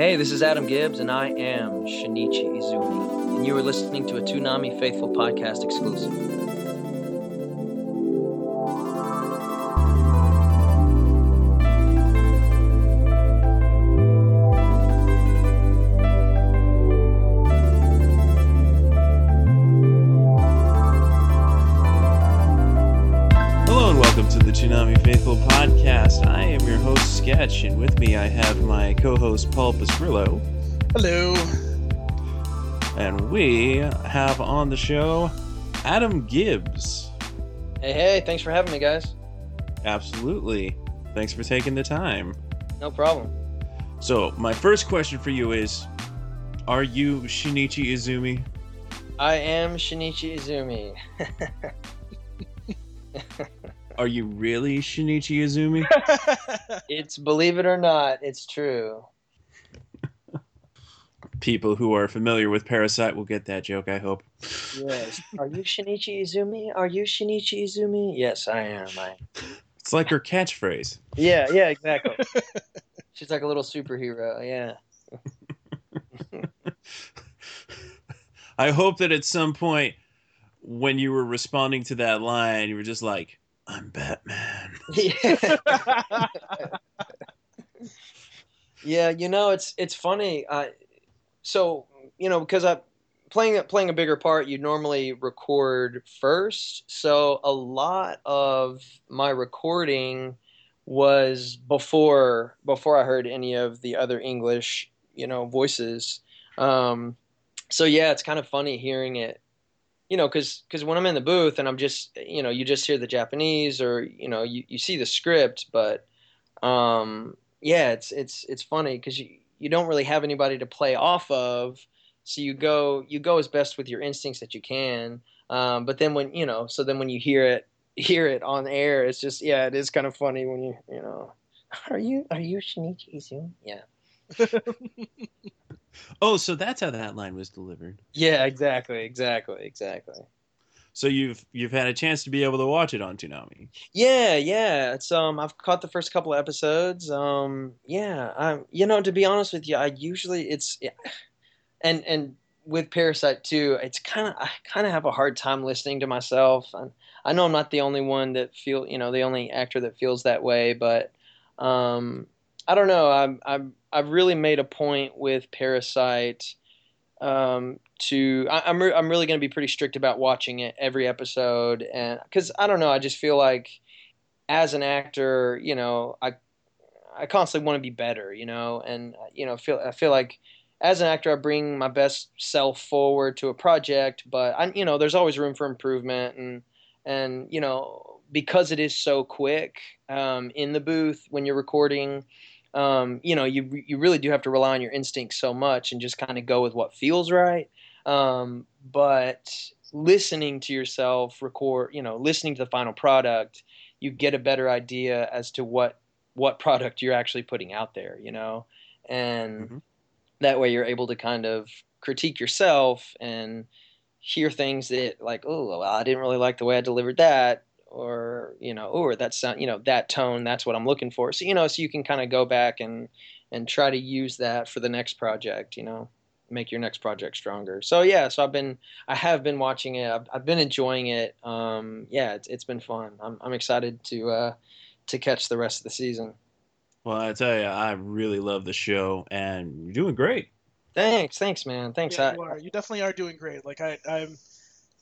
Hey, this is Adam Gibbs, and I am Shinichi Izumi, and you are listening to a Toonami Faithful podcast exclusive. Paul Pasfrillo, Hello. and we have on the show Adam Gibbs. Hey, hey, thanks for having me, guys. Absolutely. Thanks for taking the time. No problem. So, my first question for you is Are you Shinichi Izumi? I am Shinichi Izumi. Are you really Shinichi Izumi? It's believe it or not, it's true. People who are familiar with Parasyte will get that joke, I hope. Yes. Are you Shinichi Izumi? Are you Shinichi Izumi? Yes, I am. I It's like her catchphrase. Yeah, yeah, exactly. She's like a little superhero. Yeah. I hope that at some point when you were responding to that line, you were just like, I'm Batman. Yeah. yeah, you know, it's it's funny. Uh, so you know, because I playing playing a bigger part, you normally record first. So a lot of my recording was before before I heard any of the other English, you know, voices. Um, so yeah, it's kind of funny hearing it. You know, because because when I'm in the booth and I'm just, you know, you just hear the Japanese or you know, you, you see the script, but um, yeah, it's it's it's funny because you you don't really have anybody to play off of, so you go you go as best with your instincts that you can. Um, but then when you know, so then when you hear it hear it on air, it's just yeah, it is kind of funny when you you know, are you are you Shinichi Izumi? Yeah, Oh, so that's how that line was delivered. yeah, exactly, exactly, exactly. So you've you've had a chance to be able to watch it on Toonami. Yeah, yeah. It's um I've caught the first couple of episodes. Um yeah, I'm you know to be honest with you, I usually it's and and with Parasyte too, it's kind of I kind of have a hard time listening to myself. And I know I'm not the only one that feel, you know, the only actor that feels that way, but um I don't know. I'm I'm I've really made a point with Parasyte um, to I, I'm re- I'm really going to be pretty strict about watching it every episode, and because I don't know, I just feel like as an actor, you know, I I constantly want to be better, you know, and you know, feel I feel like as an actor, I bring my best self forward to a project, but I you know, there's always room for improvement, and and you know, because it is so quick um, in the booth when you're recording um, you know, you you really do have to rely on your instincts so much and just kind of go with what feels right. Um, but listening to yourself record, you know, listening to the final product, you get a better idea as to what what product you're actually putting out there, you know, and Mhm. that way you're able to kind of critique yourself and hear things that like, oh, well, I didn't really like the way I delivered that, or you know, or that sound, you know, that tone, that's what I'm looking for. So you know, so you can kind of go back and and try to use that for the next project. You know, make your next project stronger. So yeah, so I've been, I have been watching it. I've, I've been enjoying it. Um, yeah, it's it's been fun. I'm I'm excited to uh, to catch the rest of the season. Well, I tell you, I really love the show, and you're doing great. Thanks, thanks, man. Thanks. Yeah, I, you are. You definitely are doing great. Like I, I'm,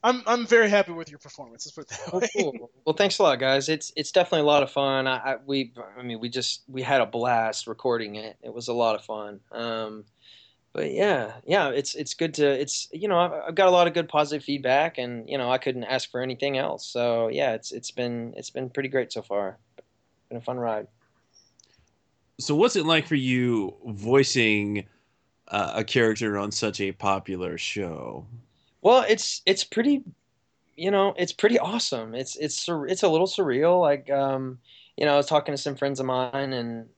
I'm, I'm very happy with your performance. Let's put it that Oh, way. cool. Well, thanks a lot, guys. It's it's definitely a lot of fun. I, I we I mean we just we had a blast recording it. It was a lot of fun. Um, but yeah, yeah, it's it's good to it's you know I've, got a lot of good positive feedback, and you know I couldn't ask for anything else. So yeah, it's it's been it's been pretty great so far. Been a fun ride. So, what's it like for you voicing uh, a character on such a popular show? Well, it's it's pretty, you know, it's pretty awesome. It's it's sur- it's a little surreal. Like, um, you know, I was talking to some friends of mine, and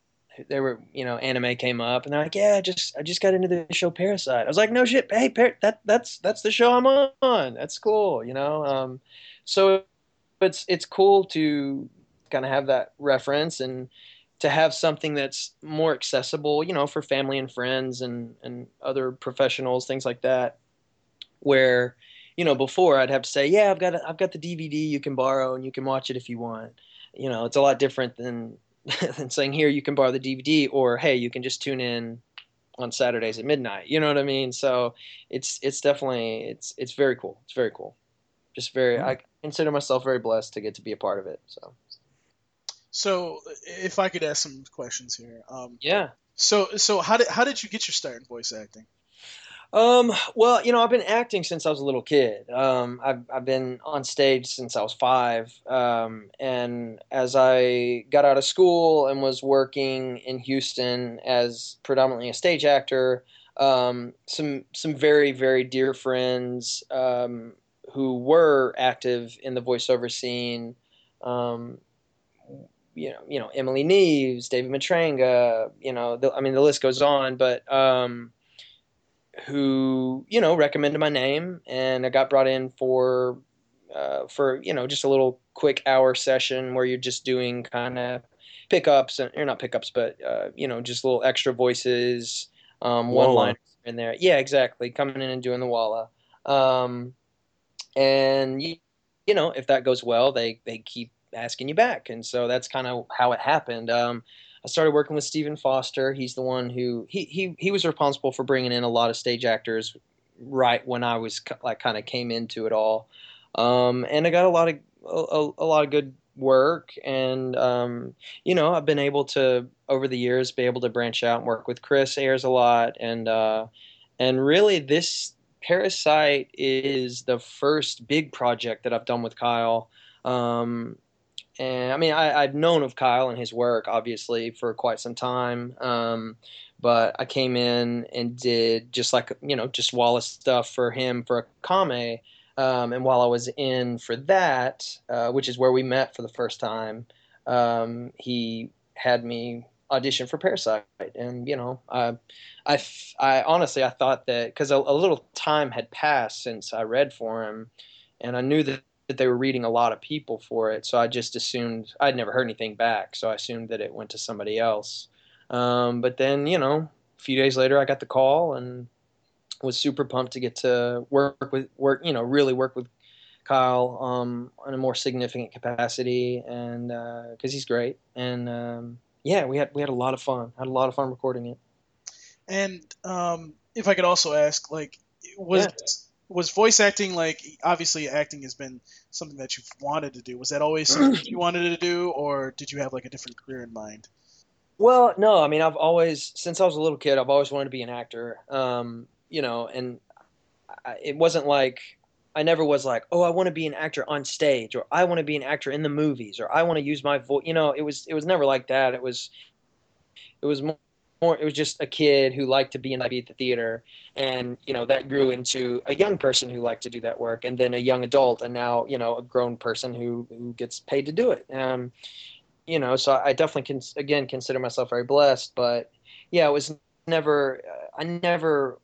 they were, you know, anime came up, and they're like, "Yeah, I just I just got into the show Parasyte." I was like, "No shit, hey, Par- that that's that's the show I'm on. That's cool," you know. Um, so it's it's cool to kind of have that reference and to have something that's more accessible, you know, for family and friends and and other professionals, things like that. Where, you know, before I'd have to say, yeah, I've got a, I've got the DVD you can borrow and you can watch it if you want. You know, it's a lot different than than saying here you can borrow the DVD or hey, you can just tune in on Saturdays at midnight. You know what I mean? So it's it's definitely it's it's very cool. It's very cool. Just very I consider myself very blessed to get to be a part of it. So So, if I could ask some questions here. Um, yeah. so, so how did how did you get your start in voice acting? Um, well, you know, I've been acting since I was a little kid. Um, I've, I've been on stage since I was five. Um, and as I got out of school and was working in Houston as predominantly a stage actor, um, some some very very dear friends um, who were active in the voiceover scene. Um, you know, you know Emily Neves, David Matranga. You know, the, I mean, the list goes on. But um, who you know recommended my name, and I got brought in for uh, for you know just a little quick hour session where you're just doing kind of pickups and or not pickups, but uh, you know just little extra voices, um, one line in there. Yeah, exactly. Coming in and doing the walla, um, and you, you know if that goes well, they they keep asking you back, and so that's kind of how it happened. Um, I started working with Stephen Foster. He's the one who he he he was responsible for bringing in a lot of stage actors right when I was like kind of came into it all, um, and I got a lot of a, a lot of good work, and um, you know I've been able to over the years be able to branch out and work with Chris Ayres a lot, and uh, and really this Parasyte is the first big project that I've done with Kyle. Um, and I mean, I, I'd known of Kyle and his work obviously for quite some time. Um, but I came in and did just like you know just walla stuff for him for a Kame. Um, and while I was in for that, uh, which is where we met for the first time, um, he had me audition for Parasyte, and you know, I, I, I honestly I thought that because a, a little time had passed since I read for him, and I knew that that they were reading a lot of people for it. So I just assumed I'd never heard anything back. So I assumed that it went to somebody else. Um, but then, you know, a few days later, I got the call and was super pumped to get to work with work, you know, really work with Kyle um, on a more significant capacity, and because uh, he's great. And um, yeah, we had we had a lot of fun. Had a lot of fun recording it. And um, if I could also ask, like, was yeah was voice acting like obviously acting has been something that you've wanted to do. Was that always something you wanted to do or did you have like a different career in mind? Well no i mean i've always since i was a little kid i've always wanted to be an actor. Um, you know and I, it wasn't like i never was like oh i want to be an actor on stage or i want to be an actor in the movies or i want to use my voice you know it was it was never like that. It was it was more more it was just a kid who liked to be in the theater and you know that grew into a young person who liked to do that work and then a young adult and now you know a grown person who who gets paid to do it. Um you know so i definitely can again consider myself very blessed but yeah it was never i never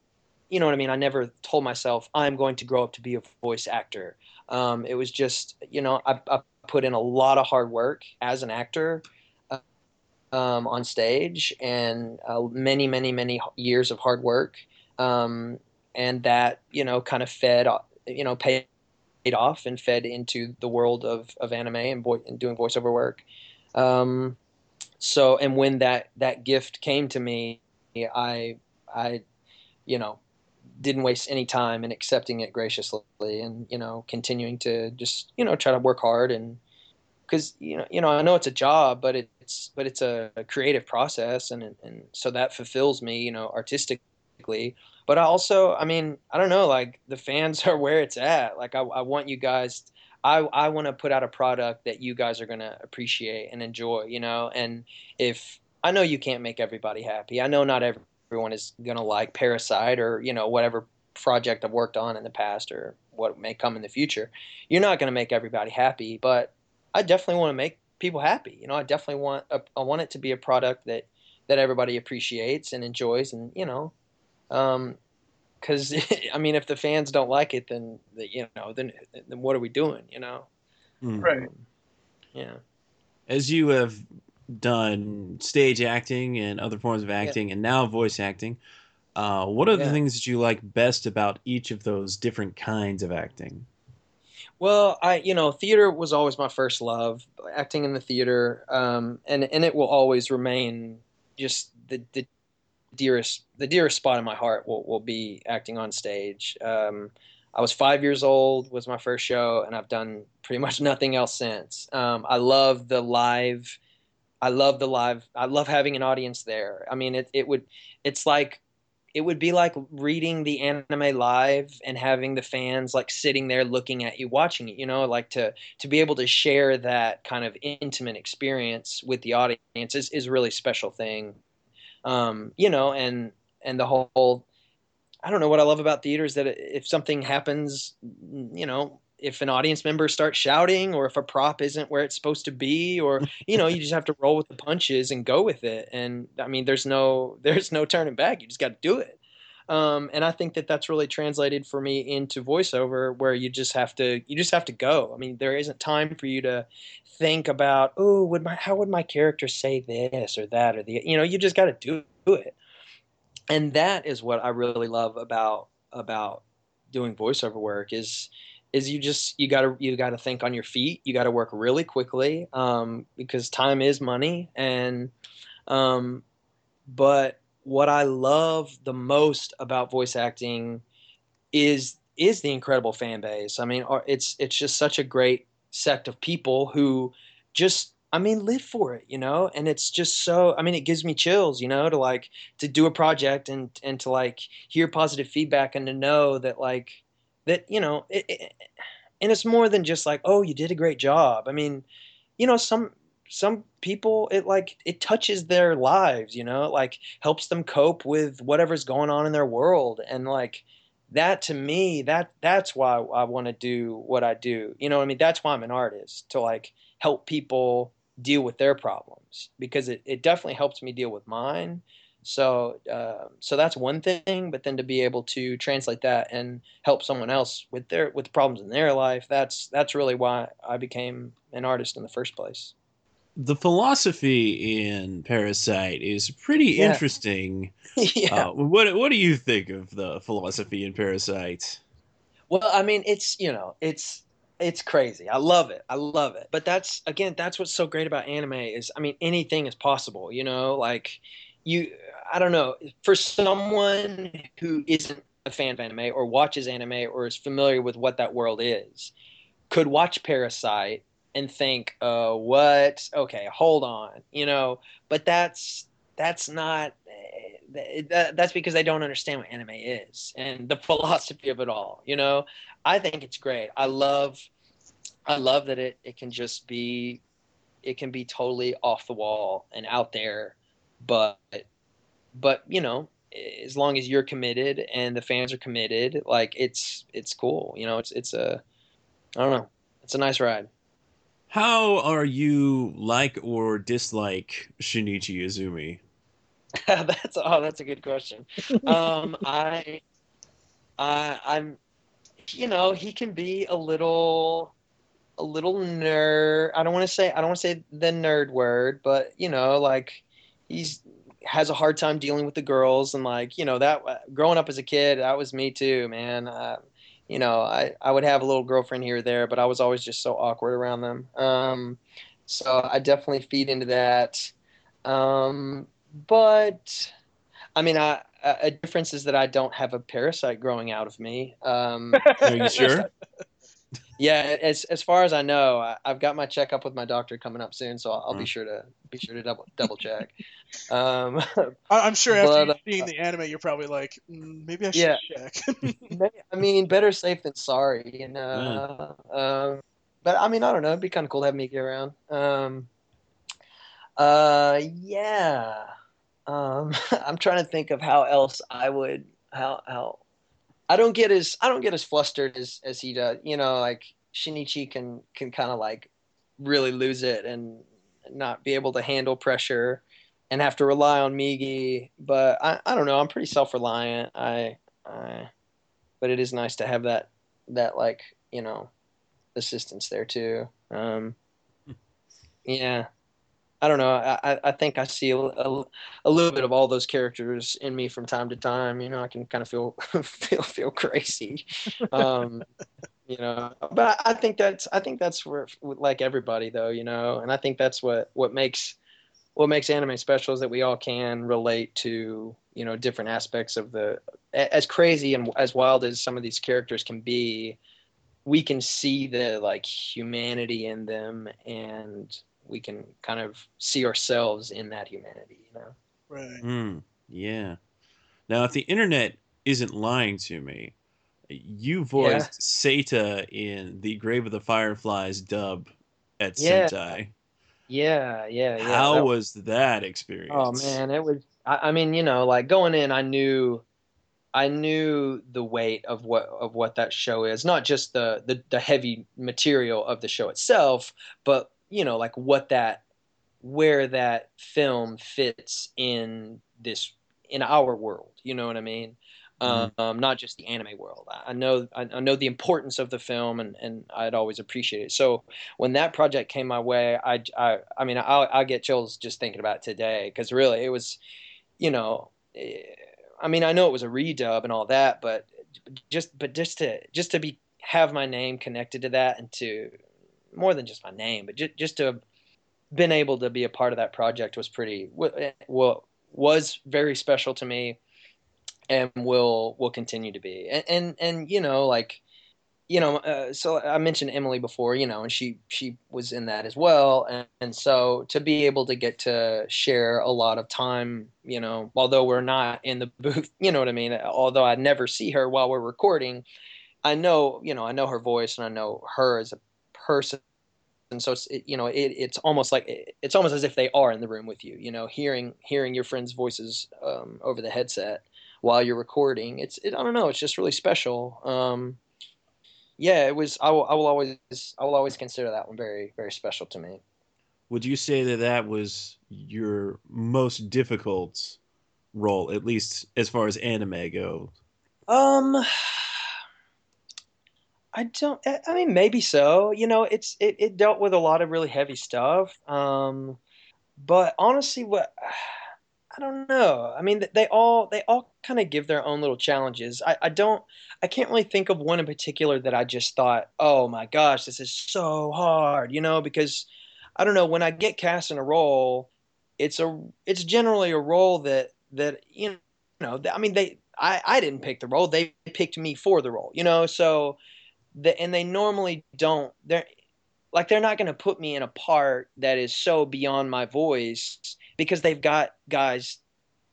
you know what i mean? I never told myself i'm going to grow up to be a voice actor. Um, it was just you know I, I put in a lot of hard work as an actor um, on stage and uh, many, many, many years of hard work. Um, and that, you know, kind of fed, you know, paid off and fed into the world of, of anime and, vo- and doing voiceover work. Um, so, and when that, that gift came to me, I, I, you know, didn't waste any time in accepting it graciously and, you know, continuing to just, you know, try to work hard and, because you know you know I know it's a job, but it's but it's a, a creative process, and and so that fulfills me, you know, artistically. But I also, I mean, I don't know, like the fans are where it's at. Like I, I want you guys. I, I want to put out a product that you guys are going to appreciate and enjoy, you know. And if I know you can't make everybody happy, I know not everyone is going to like Parasyte or you know whatever project I've worked on in the past or what may come in the future. You're not going to make everybody happy, but I definitely want to make people happy. You know, I definitely want a, I want it to be a product that that everybody appreciates and enjoys, and you know, because um, I mean, if the fans don't like it, then you know, then then what are we doing? You know, mm. right? Um, yeah. As you have done stage acting and other forms of acting, yeah. and now voice acting. Uh, what are the things that you like best about each of those different kinds of acting? Well, I you know theater was always my first love, acting in the theater, um, and and it will always remain just the, the dearest the dearest spot in my heart will will be acting on stage. Um, I was five years old was my first show, and I've done pretty much nothing else since. Um, I love the live. I love the live. I love having an audience there. I mean, it it would. It's like it would be like reading the anime live and having the fans like sitting there looking at you watching it you know like to to be able to share that kind of intimate experience with the audience is, is a really special thing. Um, you know and and the whole i don't know what i love about theater is that if something happens you know if an audience member starts shouting or if a prop isn't where it's supposed to be or you know you just have to roll with the punches and go with it. And i mean there's no there's no turning back. You just got to do it. Um, and i think that that's really translated for me into voiceover where you just have to you just have to go. I mean there isn't time for you to think about oh would my how would my character say this or that or the you know you just got to do it. And that is what i really love about about doing voiceover work is is you just you gotta you gotta think on your feet. You gotta work really quickly um, because time is money. And um, but what I love the most about voice acting is is the incredible fan base. I mean, it's it's just such a great sect of people who just I mean, live for it, you know, and it's just so. I mean, it gives me chills, you know, to like to do a project and and to like hear positive feedback and to know that like that you know it, it, and it's more than just like oh you did a great job. I mean you know some some people it like it touches their lives you know like helps them cope with whatever's going on in their world. And like that to me that that's why i want to do what i do. You know i mean that's why i'm an artist to like help people deal with their problems because it, it definitely helps me deal with mine so, uh, so that's one thing. But then to be able to translate that and help someone else with their with problems in their life, that's that's really why I became an artist in the first place. The philosophy in Parasyte is pretty yeah. interesting. yeah. Uh, what what do you think of the philosophy in Parasyte? Well, I mean, it's you know, it's it's crazy. I love it. I love it. But that's again, that's what's so great about anime is I mean, anything is possible. You know, like you I don't know for someone who isn't a fan of anime or watches anime or is familiar with what that world is, could watch Parasyte and think, uh, what? Okay, hold on, you know. But that's that's not eh, that's because they don't understand what anime is and the philosophy of it all. You know, I think it's great. I love I love that it it can just be it can be totally off the wall and out there, but but you know as long as you're committed and the fans are committed like it's it's cool you know it's it's a i don't know it's a nice ride. How are you like or dislike shinichi izumi? That's oh that's a good question. Um i i i'm you know he can be a little a little nerd i don't want to say i don't want to say the nerd word but you know like he's has a hard time dealing with the girls and like you know that growing up as a kid that was me too man. Uh, you know I, I would have a little girlfriend here or there but i was always just so awkward around them. Um, so i definitely feed into that. Um, but i mean I, a difference is that i don't have a parasite growing out of me. Um, are you sure yeah, as as far as I know, I, have got my checkup with my doctor coming up soon, so I'll, I'll be mm. sure to be sure to double double check. Um, I'm sure after but, seeing uh, the anime, you're probably like, mm, maybe I should yeah, check. I mean, better safe than sorry, you know. Mm. Um, but I mean, I don't know. It'd be kind of cool to have Migi around. Um, uh, yeah. Um, I'm trying to think of how else I would how how I don't get as I don't get as flustered as as he does. You know, like Shinichi can can kind of like really lose it and not be able to handle pressure and have to rely on Migi. But I, I don't know. I'm pretty self reliant. I, I, but it is nice to have that that like you know assistance there too. Um, yeah, I don't know. I, I think I see a, a, a, little bit of all those characters in me from time to time. You know, I can kind of feel feel feel crazy, um, you know. But I think that's I think that's where like everybody though, you know. And I think that's what what makes what makes anime special is that we all can relate to you know different aspects of the as crazy and as wild as some of these characters can be. We can see the like humanity in them and we can kind of see ourselves in that humanity, you know? Right. Mm, yeah. Now, if the internet isn't lying to me, you voiced yeah. Seita in the Grave of the Fireflies dub at yeah. Sentai. Yeah, yeah, yeah. How that, was that experience? Oh man, it was. I, I mean, you know, like going in, I knew I knew the weight of what of what that show is. Not just the, the the heavy material of the show itself, but you know like what that where that film fits in this in our world you know what i mean? Mm-hmm. um, not just the anime world. I know I, I, know the importance of the film and, and i'd always appreciate it. So when that project came my way i i, I mean i i get chills just thinking about today because really it was you know eh, i mean i know it was a redub and all that but just but just to just to be have my name connected to that and to more than just my name, but just just to have been able to be a part of that project was pretty well was very special to me, and will will continue to be. And and, and you know like you know, uh, so I mentioned Emily before, you know, and she she was in that as well, and, and so to be able to get to share a lot of time, you know, although we're not in the booth, you know what I mean. Although I never see her while we're recording, I know, you know, I know her voice and I know her as a person. And so it's it, you know it, it's almost like it's almost as if they are in the room with you you know hearing hearing your friends voices um, over the headset while you're recording. It's it, i don't know it's just really special. Um, yeah it was I will, I will always i will always consider that one very very special to me. Would you say that that was your most difficult role at least as far as anime goes? Um I don't. I mean, maybe so. You know, it's it, it dealt with a lot of really heavy stuff. Um, but honestly, what I don't know. I mean, they all they all kind of give their own little challenges. I, I don't. I can't really think of one in particular that I just thought, oh my gosh, this is so hard. You know, because I don't know when I get cast in a role, it's a it's generally a role that that you know. I mean, they I I didn't pick the role. They picked me for the role. You know, so the, and they normally don't. They're like they're not going to put me in a part that is so beyond my voice because they've got guys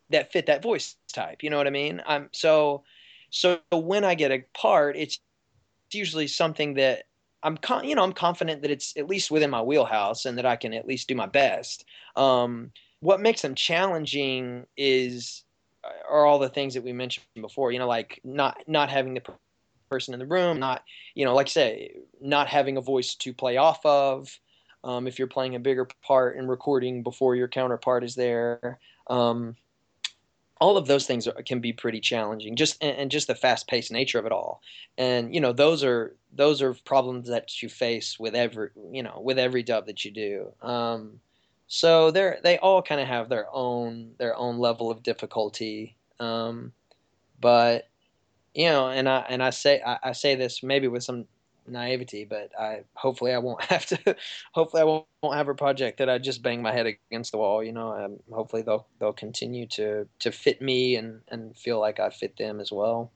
that fit that voice type. You know what I mean? I'm so so when I get a part, it's usually something that I'm con- you know I'm confident that it's at least within my wheelhouse and that I can at least do my best. Um, what makes them challenging is are all the things that we mentioned before. You know, like not not having the person in the room, not, you know, like I say, not having a voice to play off of. Um, if you're playing a bigger part and recording before your counterpart is there. Um, all of those things are, can be pretty challenging just and, and just the fast-paced nature of it all and you know those are those are problems that you face with every you know with every dub that you do um, so they're they all kind of have their own their own level of difficulty um, but you know, and I and I say I, I, say this maybe with some naivety, but I hopefully I won't have to. hopefully I won't, won't have a project that I just bang my head against the wall. You know, um, hopefully they'll they'll continue to to fit me and and feel like I fit them as well.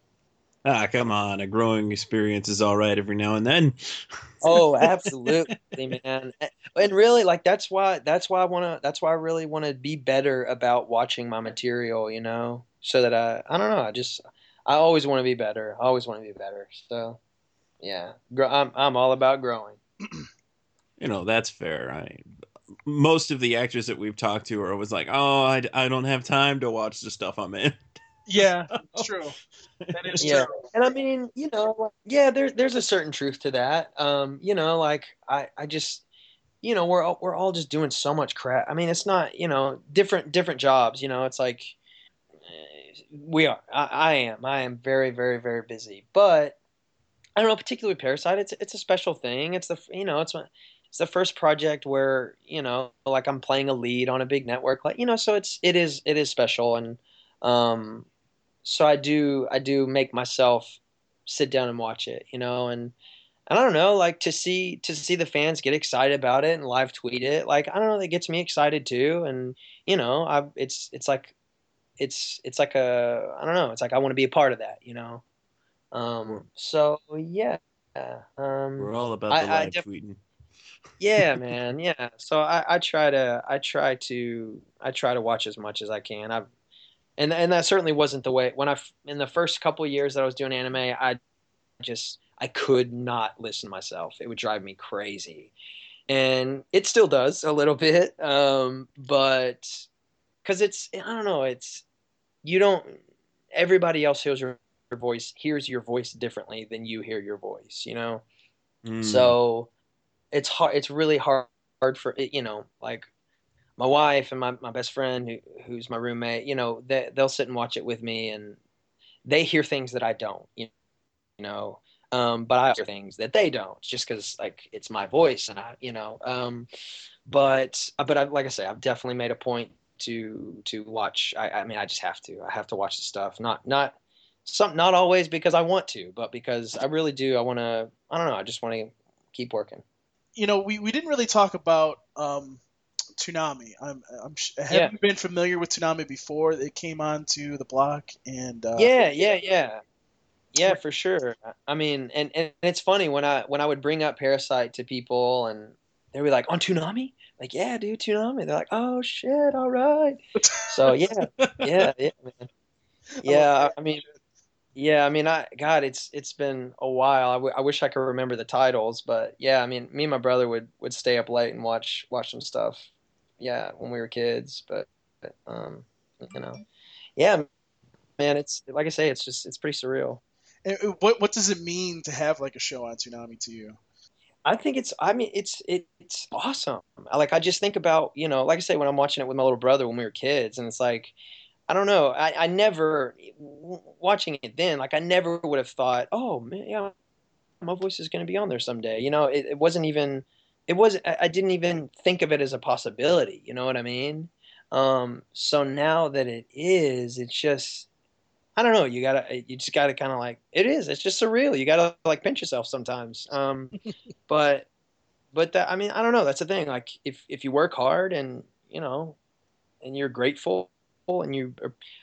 Ah, come on, a growing experience is all right every now and then. oh, absolutely, man. And really, like that's why that's why I want to. That's why I really want to be better about watching my material. You know, so that I I don't know. I just I always want to be better. I always want to be better. So, yeah, I'm I'm all about growing. you know that's fair. I most of the actors that we've talked to are always like, "Oh, I, I don't have time to watch the stuff I'm in." Yeah, true. That is yeah. true. And I mean, you know, yeah, there's there's a certain truth to that. Um, you know, like I I just you know, we're all, we're all just doing so much crap. I mean, it's not, you know, different different jobs, you know, it's like we are. I, I, am. I am very, very, very busy. But I don't know, particularly Parasyte. It's it's a special thing. It's the you know it's it's the first project where you know like I'm playing a lead on a big network like you know so it's it is it is special and um so I do I do make myself sit down and watch it you know and I don't know like to see to see the fans get excited about it and live tweet it like I don't know that gets me excited too and you know I it's it's like it's it's like a I don't know it's like I want to be a part of that you know um so yeah um, we're all about the I, live I def- tweeting yeah, man. Yeah. So I, I try to I try to I try to watch as much as I can. I've and and that certainly wasn't the way when I in the first couple years that I was doing anime, I just I could not listen to myself. It would drive me crazy, and it still does a little bit. Um, but because it's I don't know, it's you don't. Everybody else hears your voice hears your voice differently than you hear your voice. You know, mm. so it's hard. It's really hard, hard for you know, like my wife and my, my best friend who, who's my roommate. You know, they they'll sit and watch it with me, and they hear things that I don't. You know, um, but I hear things that they don't, just because like it's my voice, and I, you know, um, but but I, like I say, I've definitely made a point to to watch. I, I mean, I just have to. I have to watch the stuff. Not not some not always because I want to, but because I really do. I want to. I don't know. I just want to keep working you know, we, we didn't really talk about um, Toonami. I'm, I'm have yeah. you been familiar with Toonami before it came onto the block? And uh, yeah, yeah, yeah, yeah, for sure. I mean, and, and it's funny when I when I would bring up Parasyte to people, and they'd be like, "On Toonami." Like, yeah, dude, Toonami. They're like, oh shit, all right. so yeah, yeah, yeah, man. Yeah, I mean, yeah, I mean, I God, it's it's been a while. I, w- I wish I could remember the titles, but yeah, I mean, me and my brother would would stay up late and watch watch some stuff. Yeah, when we were kids, but, but um, you know, yeah, man, it's like I say, it's just it's pretty surreal. And uh, what what does it mean to have like a show on Toonami to you? I think it's. I mean, it's it, it's awesome. Like I just think about you know, like I say, when I'm watching it with my little brother when we were kids, and it's like I don't know. I, I never watching it then. Like I never would have thought, oh man, yeah, my voice is going to be on there someday. You know, it, it wasn't even. It was. I didn't even think of it as a possibility. You know what I mean? Um, so now that it is, it's just. I don't know. You gotta. You just gotta kind of like. It is. It's just surreal. You gotta like pinch yourself sometimes. Um, but, but that. I mean, I don't know. That's the thing. Like if if you work hard and you know, and you're grateful and you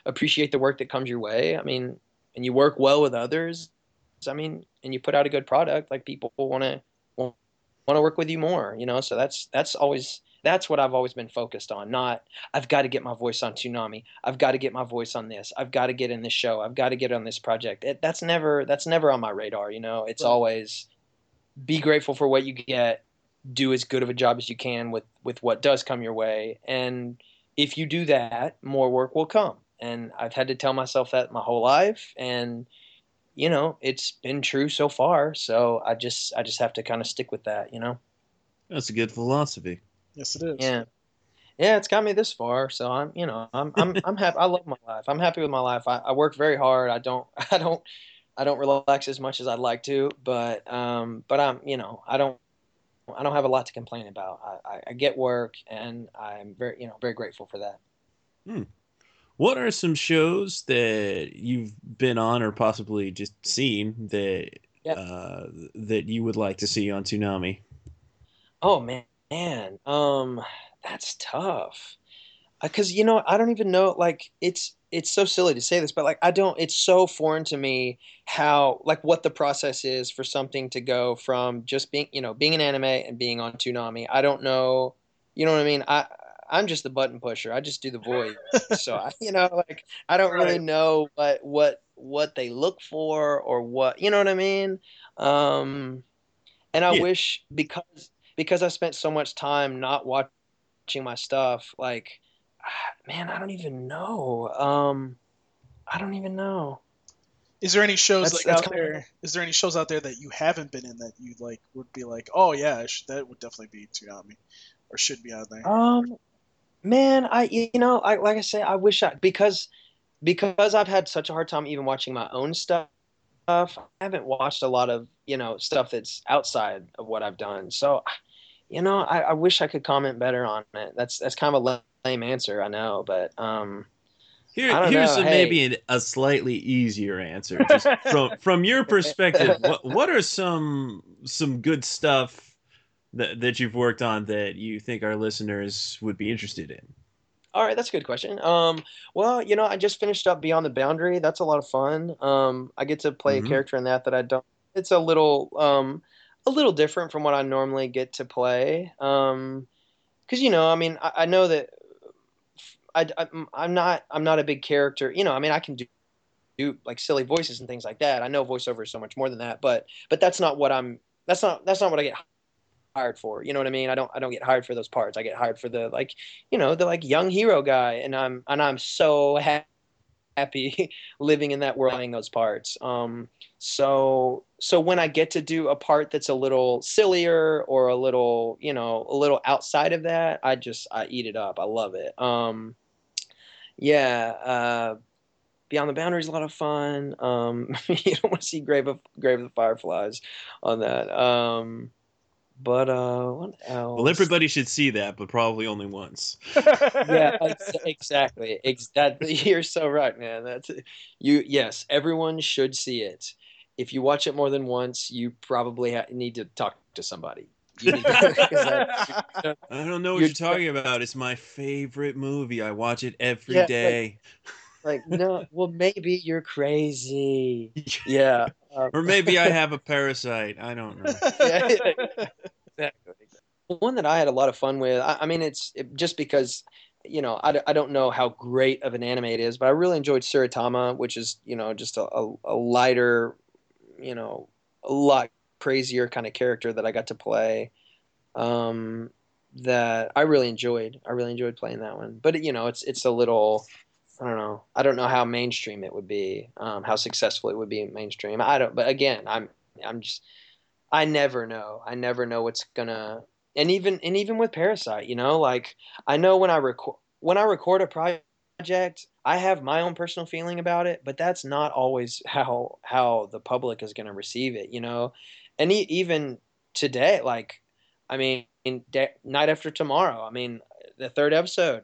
appreciate the work that comes your way, I mean, and you work well with others, I mean, and you put out a good product, like people want to want to work with you more, you know. So that's that's always that's what I've always been focused on. Not I've got to get my voice on Toonami. I've got to get my voice on this. I've got to get in this show. I've got to get on this project. It, that's never that's never on my radar. You know, it's right. always be grateful for what you get. Do as good of a job as you can with with what does come your way, and if you do that, more work will come. And I've had to tell myself that my whole life and you know, it's been true so far, so I just I just have to kind of stick with that, you know. That's a good philosophy. Yes, it is. Yeah. Yeah, it's got me this far, so I'm, you know, I'm, I'm, I'm happy. I love my life. I'm happy with my life. I, I work very hard. I don't, I don't, I don't relax as much as I'd like to, but, um, but I'm, you know, I don't, I don't have a lot to complain about. I, I, get work, and I'm very, you know, very grateful for that. Hmm. What are some shows that you've been on or possibly just seen that yep. uh, that you would like to see on Toonami? Oh man, man, um, that's tough. Because uh, you know, I don't even know. Like, it's it's so silly to say this, but like I don't. It's so foreign to me how like what the process is for something to go from just being you know being an anime and being on Toonami. I don't know. You know what I mean? I I'm just the button pusher. I just do the voice. so I, you know, like I don't right. really know what what what they look for or what you know what I mean. Um, and I yeah. wish because because I spent so much time not watching my stuff, like man, I don't even know. Um, I don't even know. Is there any shows that's, like out there? Of... Is there any shows out there that you haven't been in that you like would be like, oh yeah, should, that would definitely be Toonami, or should be out there? Um, man, I you know, I like I say, I wish I because because I've had such a hard time even watching my own stuff. I haven't watched a lot of you know stuff that's outside of what I've done. So you know, I, I wish I could comment better on it. That's that's kind of a lame answer, I know, but um, Here, here's a, hey. maybe a slightly easier answer. Just from from your perspective, what what are some some good stuff that that you've worked on that you think our listeners would be interested in? All right, that's a good question. Um, well, you know, I just finished up Beyond the Boundary. That's a lot of fun. Um, I get to play mm-hmm. a character in that that I don't. It's a little um, a little different from what I normally get to play. Um, because you know, I mean, I, I know that I, am not I'm not a big character. You know, I mean, I can do do like silly voices and things like that. I know voiceover is so much more than that, but but that's not what I'm. That's not that's not what I get hired for. You know what I mean? I don't I don't get hired for those parts. I get hired for the like, you know, the like young hero guy and I'm and I'm so ha- happy living in that world playing those parts. Um so so when I get to do a part that's a little sillier or a little, you know, a little outside of that, I just I eat it up. I love it. Um yeah, uh Beyond the Boundaries, a lot of fun. Um, you don't want to see Grave of Grave of the Fireflies on that. Um, but uh, what else? Well, everybody should see that, but probably only once. yeah, exactly. Exactly. You're so right, man. That's you. Yes, everyone should see it. If you watch it more than once, you probably ha- need to talk to somebody. To, I, I don't know what you're, you're talking about. It's my favorite movie. I watch it every yeah, day. Like, like, no, well, maybe you're crazy. Yeah. Um, or maybe I have a parasite. I don't know. yeah, exactly. One that I had a lot of fun with. I, I mean, it's it, just because you know I, I don't know how great of an anime it is, but I really enjoyed Tsuritama, which is you know just a, a, a lighter, you know, a lot crazier kind of character that I got to play. Um, that I really enjoyed. I really enjoyed playing that one. But you know, it's it's a little I don't know. I don't know how mainstream it would be, um, how successful it would be mainstream. I don't. But again, I'm I'm just I never know. I never know what's gonna. And even and even with Parasyte, you know, like I know when I record when I record a project, I have my own personal feeling about it, but that's not always how how the public is gonna receive it, you know. And e- even today, like, I mean, day, night after tomorrow, I mean, the third episode,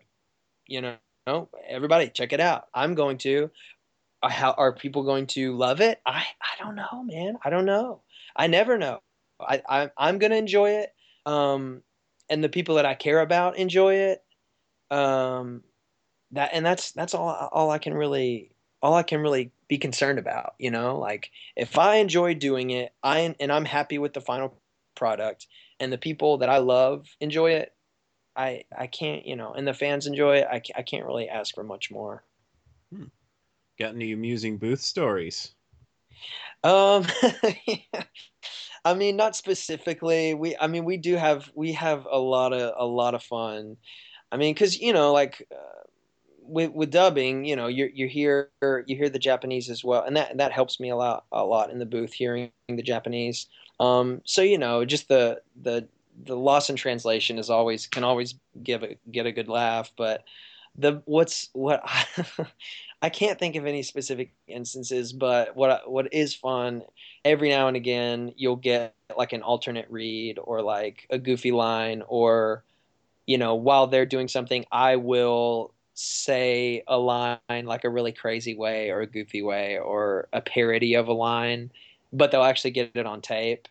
you know everybody check it out. I'm going to. Uh, how are people going to love it? I I don't know, man. I don't know. I never know. I, I I'm gonna enjoy it. Um, and the people that I care about enjoy it. Um, that and that's that's all all I can really all I can really be concerned about. You know, like if I enjoy doing it, I and I'm happy with the final product, and the people that I love enjoy it, I I can't you know, and the fans enjoy it. I I can't really ask for much more. Hmm. Got any amusing booth stories? Um, I mean, not specifically. We, I mean, we do have we have a lot of a lot of fun. I mean, because you know, like uh, with with dubbing, you know, you you hear you hear the Japanese as well, and that that helps me a lot a lot in the booth hearing the Japanese. Um, so you know, just the the the loss in translation is always can always give a, get a good laugh, but the what's what I, I can't think of any specific instances, but what what is fun every now and again you'll get like an alternate read or like a goofy line or you know while they're doing something I will say a line like a really crazy way or a goofy way or a parody of a line, but they'll actually get it on tape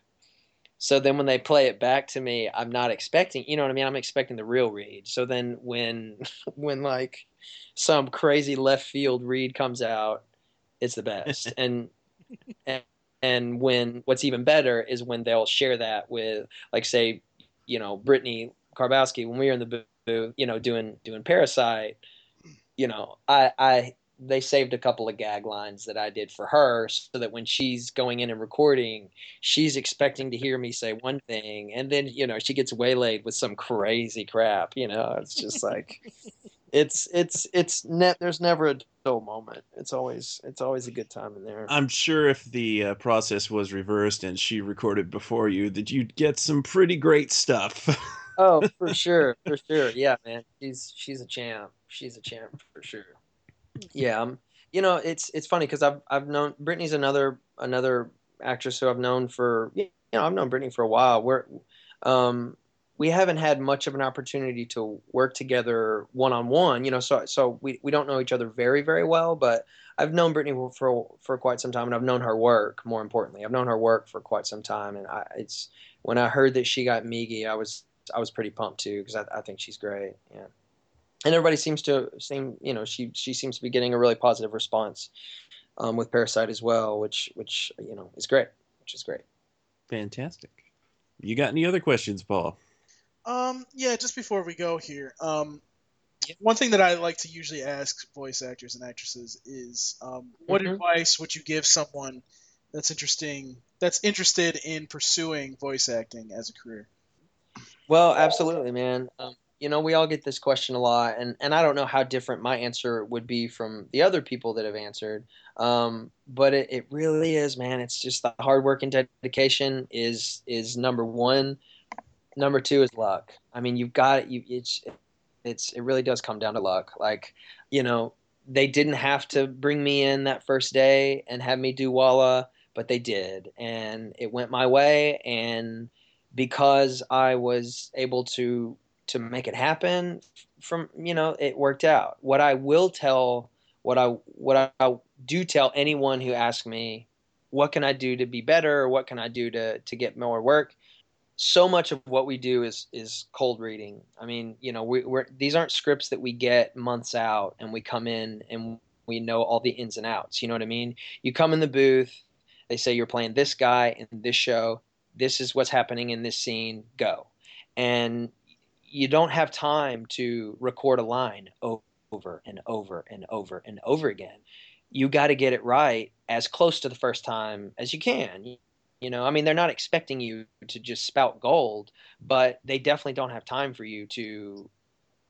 so then when they play it back to me, I'm not expecting, you know what I mean? I'm expecting the real read. So then when when like some crazy left field read comes out, it's the best. and and and when what's even better is when they'll share that with like say, you know, Brittany Karbowski when we were in the booth, you know, doing doing Parasyte, you know, I I they saved a couple of gag lines that I did for her so that when she's going in and recording, she's expecting to hear me say one thing and then, you know, she gets waylaid with some crazy crap, you know. It's just like it's it's it's net there's never a dull moment. It's always it's always a good time in there. I'm sure if the uh, process was reversed and she recorded before you that you'd get some pretty great stuff. oh, for sure. For sure. Yeah, man. She's she's a champ. She's a champ for sure yeah, um, you know, it's it's funny because I've I've known Brittany's another another actress who I've known for you know I've known Brittany for a while. We're um, we haven't had much of an opportunity to work together one on one. You know, so so we, we don't know each other very very well, but I've known Brittany for for quite some time, and I've known her work. More importantly, I've known her work for quite some time, and I, it's when I heard that she got Migi, I was I was pretty pumped too because I, I think she's great. Yeah, and everybody seems to seem you know she she seems to be getting a really positive response um, with Parasyte as well, which which you know is great, which is great. Fantastic. You got any other questions, Paul? Um, yeah, just before we go here, um, one thing that I like to usually ask voice actors and actresses is, um, what mm-hmm. advice would you give someone that's interesting, that's interested in pursuing voice acting as a career? Well, absolutely, man. Um, you know, we all get this question a lot, and, and I don't know how different my answer would be from the other people that have answered. Um, but it, it really is, man. It's just the hard work and dedication is is number one. Number two is luck. I mean, you've got it you. It's it's it really does come down to luck. Like, you know, they didn't have to bring me in that first day and have me do Walla, but they did, and it went my way. And because I was able to to make it happen from you know it worked out. What i will tell what i what i do tell anyone who asks me what can i do to be better? Or what can i do to to get more work? So much of what we do is is cold reading. I mean you know we, we're these aren't scripts that we get months out and we come in and we know all the ins and outs. You know what i mean? You come in the booth they say you're playing this guy in this show. This is what's happening in this scene. Go. And you don't have time to record a line over and over and over and over again. You got to get it right as close to the first time as you can. You know, I mean, they're not expecting you to just spout gold, but they definitely don't have time for you to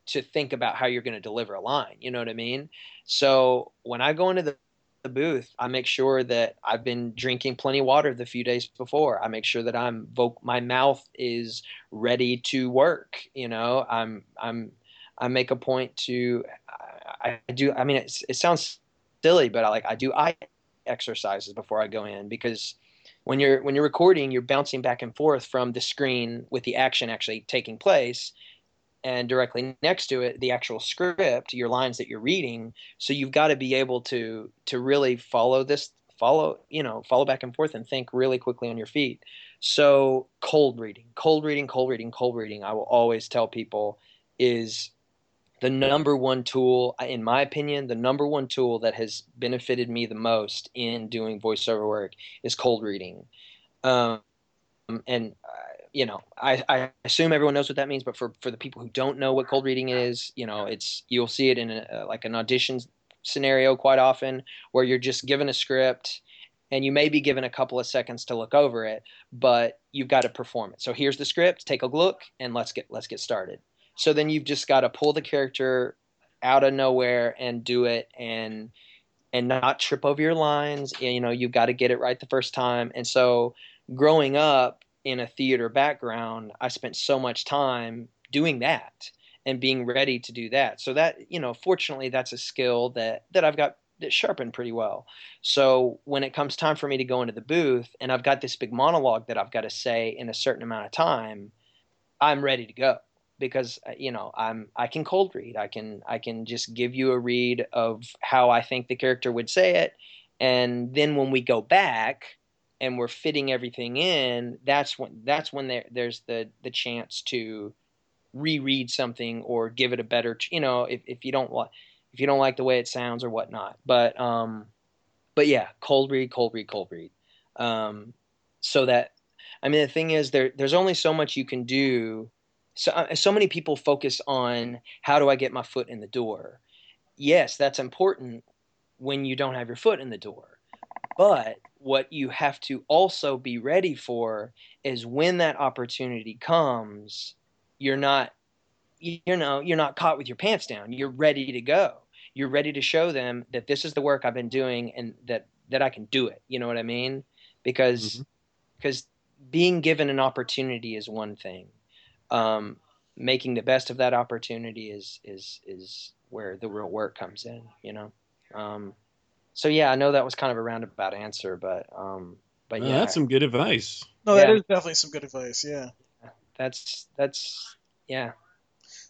to think about how you're going to deliver a line. You know what I mean? So when I go into the the booth, I make sure that I've been drinking plenty of water the few days before. I make sure that I'm my mouth is ready to work. You know, I'm I'm I make a point to I, I do. I mean, it, it sounds silly, but I like I do eye exercises before I go in because when you're when you're recording, you're bouncing back and forth from the screen with the action actually taking place, and directly next to it the actual script your lines that you're reading. So you've got to be able to to really follow this follow you know follow back and forth and think really quickly on your feet. So cold reading cold reading cold reading cold reading i will always tell people is the number one tool in my opinion the number one tool that has benefited me the most in doing voiceover work is cold reading. Um, and uh, you know, I, I assume everyone knows what that means, but for, for the people who don't know what cold reading is, you know, it's you'll see it in a, uh, like an audition scenario quite often where you're just given a script and you may be given a couple of seconds to look over it, but you've got to perform it. So here's the script, take a look, and let's get let's get started. So then you've just got to pull the character out of nowhere and do it and and not trip over your lines. You know, you've got to get it right the first time. And so growing up, in a theater background, I spent so much time doing that and being ready to do that. So that, you know, fortunately that's a skill that that I've got that sharpened pretty well. So when it comes time for me to go into the booth and I've got this big monologue that I've got to say in a certain amount of time, I'm ready to go because uh, you know I'm I can cold read. I can I can just give you a read of how I think the character would say it and then when we go back and we're fitting everything in, that's when that's when there, there's the the chance to reread something or give it a better, you know, if, if you don't like if you don't like the way it sounds or whatnot. But um, but yeah, cold read, cold read, cold read. Um, so that I mean, the thing is, there there's only so much you can do. So uh, so many people focus on how do I get my foot in the door. Yes, that's important when you don't have your foot in the door. But what you have to also be ready for is when that opportunity comes, you're not you know, you're not caught with your pants down. You're ready to go. You're ready to show them that this is the work I've been doing and that that I can do it. You know what I mean? Because mm-hmm. because being given an opportunity is one thing. Um, making the best of that opportunity is is is where the real work comes in. You know. Um, so yeah, I know that was kind of a roundabout answer, but um, but yeah, that's some good advice. No, that yeah. is definitely some good advice. Yeah. that's that's yeah.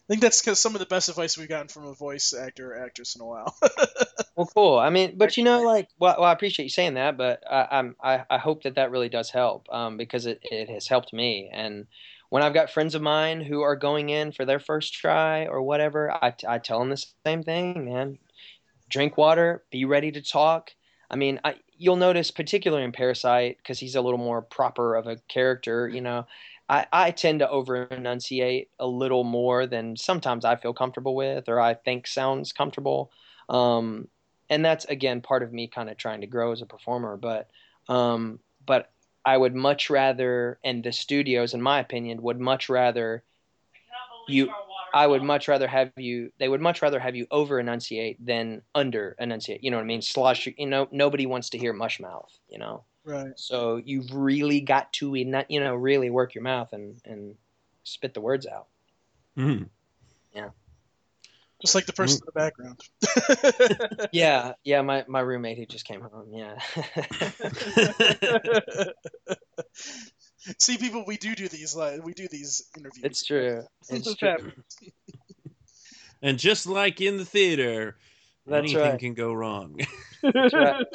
I think that's because some of the best advice we've gotten from a voice actor or actress in a while. well, cool. I mean, but you know, like, well, well I appreciate you saying that, but I, I'm, I, I hope that that really does help, um, because it, it has helped me. And when I've got friends of mine who are going in for their first try or whatever, I, I tell them the same thing, man. Drink water, be ready to talk. I mean, I, you'll notice, particularly in Parasyte, because he's a little more proper of a character, you know. I, I tend to over enunciate a little more than sometimes I feel comfortable with or I think sounds comfortable. Um, and that's again part of me kind of trying to grow as a performer. But um, but I would much rather, and the studios, in my opinion, would much rather you. I would much rather have you. They would much rather have you over enunciate than under enunciate. You know what I mean? Slosh. You know, nobody wants to hear mush mouth. You know. Right. So you've really got to, you know, really work your mouth and and spit the words out. Mm. Yeah. Just like the person mm. in the background. yeah, yeah. My my roommate who just came home. Yeah. See, people, we do do these. Like, we do these interviews. It's true. It's true. and just like in the theater, that's anything right. can go wrong. right.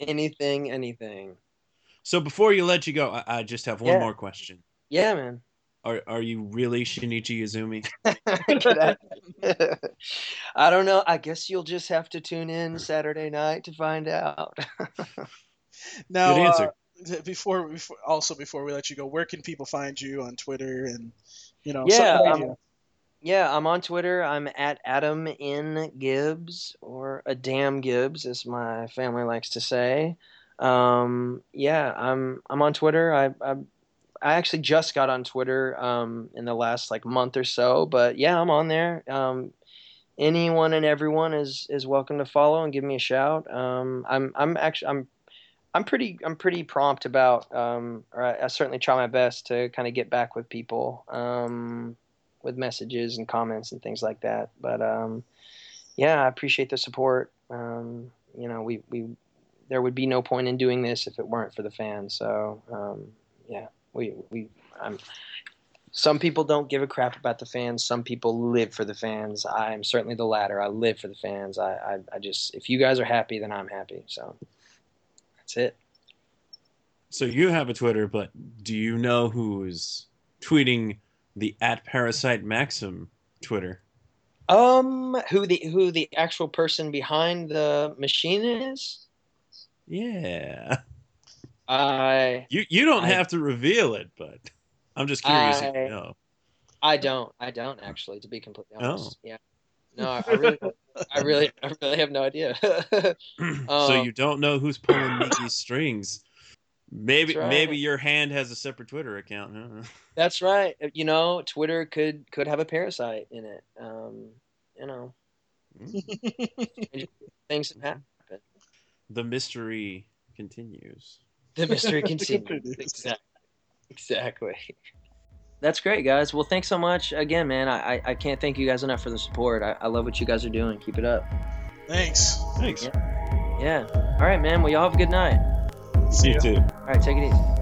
anything, anything. So before you let you go, I, I just have one yeah. more question. Yeah, man. Are are you really Shinichi Izumi? I don't know. I guess you'll just have to tune in Saturday night to find out. now, Good answer. Uh, before, before, also before we let you go, where can people find you on Twitter and you know? Yeah, um, yeah, I'm on Twitter. I'm at Adam N Gibbs or Adam Gibbs, as my family likes to say. Um, yeah, I'm I'm on Twitter. I, I I actually just got on Twitter um, in the last like month or so, but yeah, I'm on there. Um, anyone and everyone is is welcome to follow and give me a shout. Um, I'm I'm actually I'm I'm pretty I'm pretty prompt about um, or I, I, certainly try my best to kind of get back with people. Um, with messages and comments and things like that. But um, yeah, I appreciate the support. Um, you know, we, we there would be no point in doing this if it weren't for the fans. So um, yeah, we we I'm. Some people don't give a crap about the fans. Some people live for the fans. I am certainly the latter. I live for the fans. I, I, I just if you guys are happy, then I'm happy. So that's it. So you have a Twitter, but do you know who's tweeting the at Parasyte Maxim Twitter? Um, who the who the actual person behind the machine is? Yeah. I you you don't I, have to reveal it, but I'm just curious I, if you know. I don't. I don't actually, to be completely honest. Oh. Yeah. No, I, really, I really, I really have no idea. um, so you don't know who's pulling Migi's strings. Maybe right. maybe your hand has a separate Twitter account. Huh? That's right. You know, Twitter could could have a parasite in it. Um, you know, mm. things happen. The mystery continues. The mystery continues. exactly. Exactly. That's great, guys. Well, thanks so much again, man. I, I, can't thank you guys enough for the support. I, I love what you guys are doing. Keep it up. Thanks. Thanks. Yeah. yeah. All right, man. Well, y'all have a good night. See you too. All right, take it easy.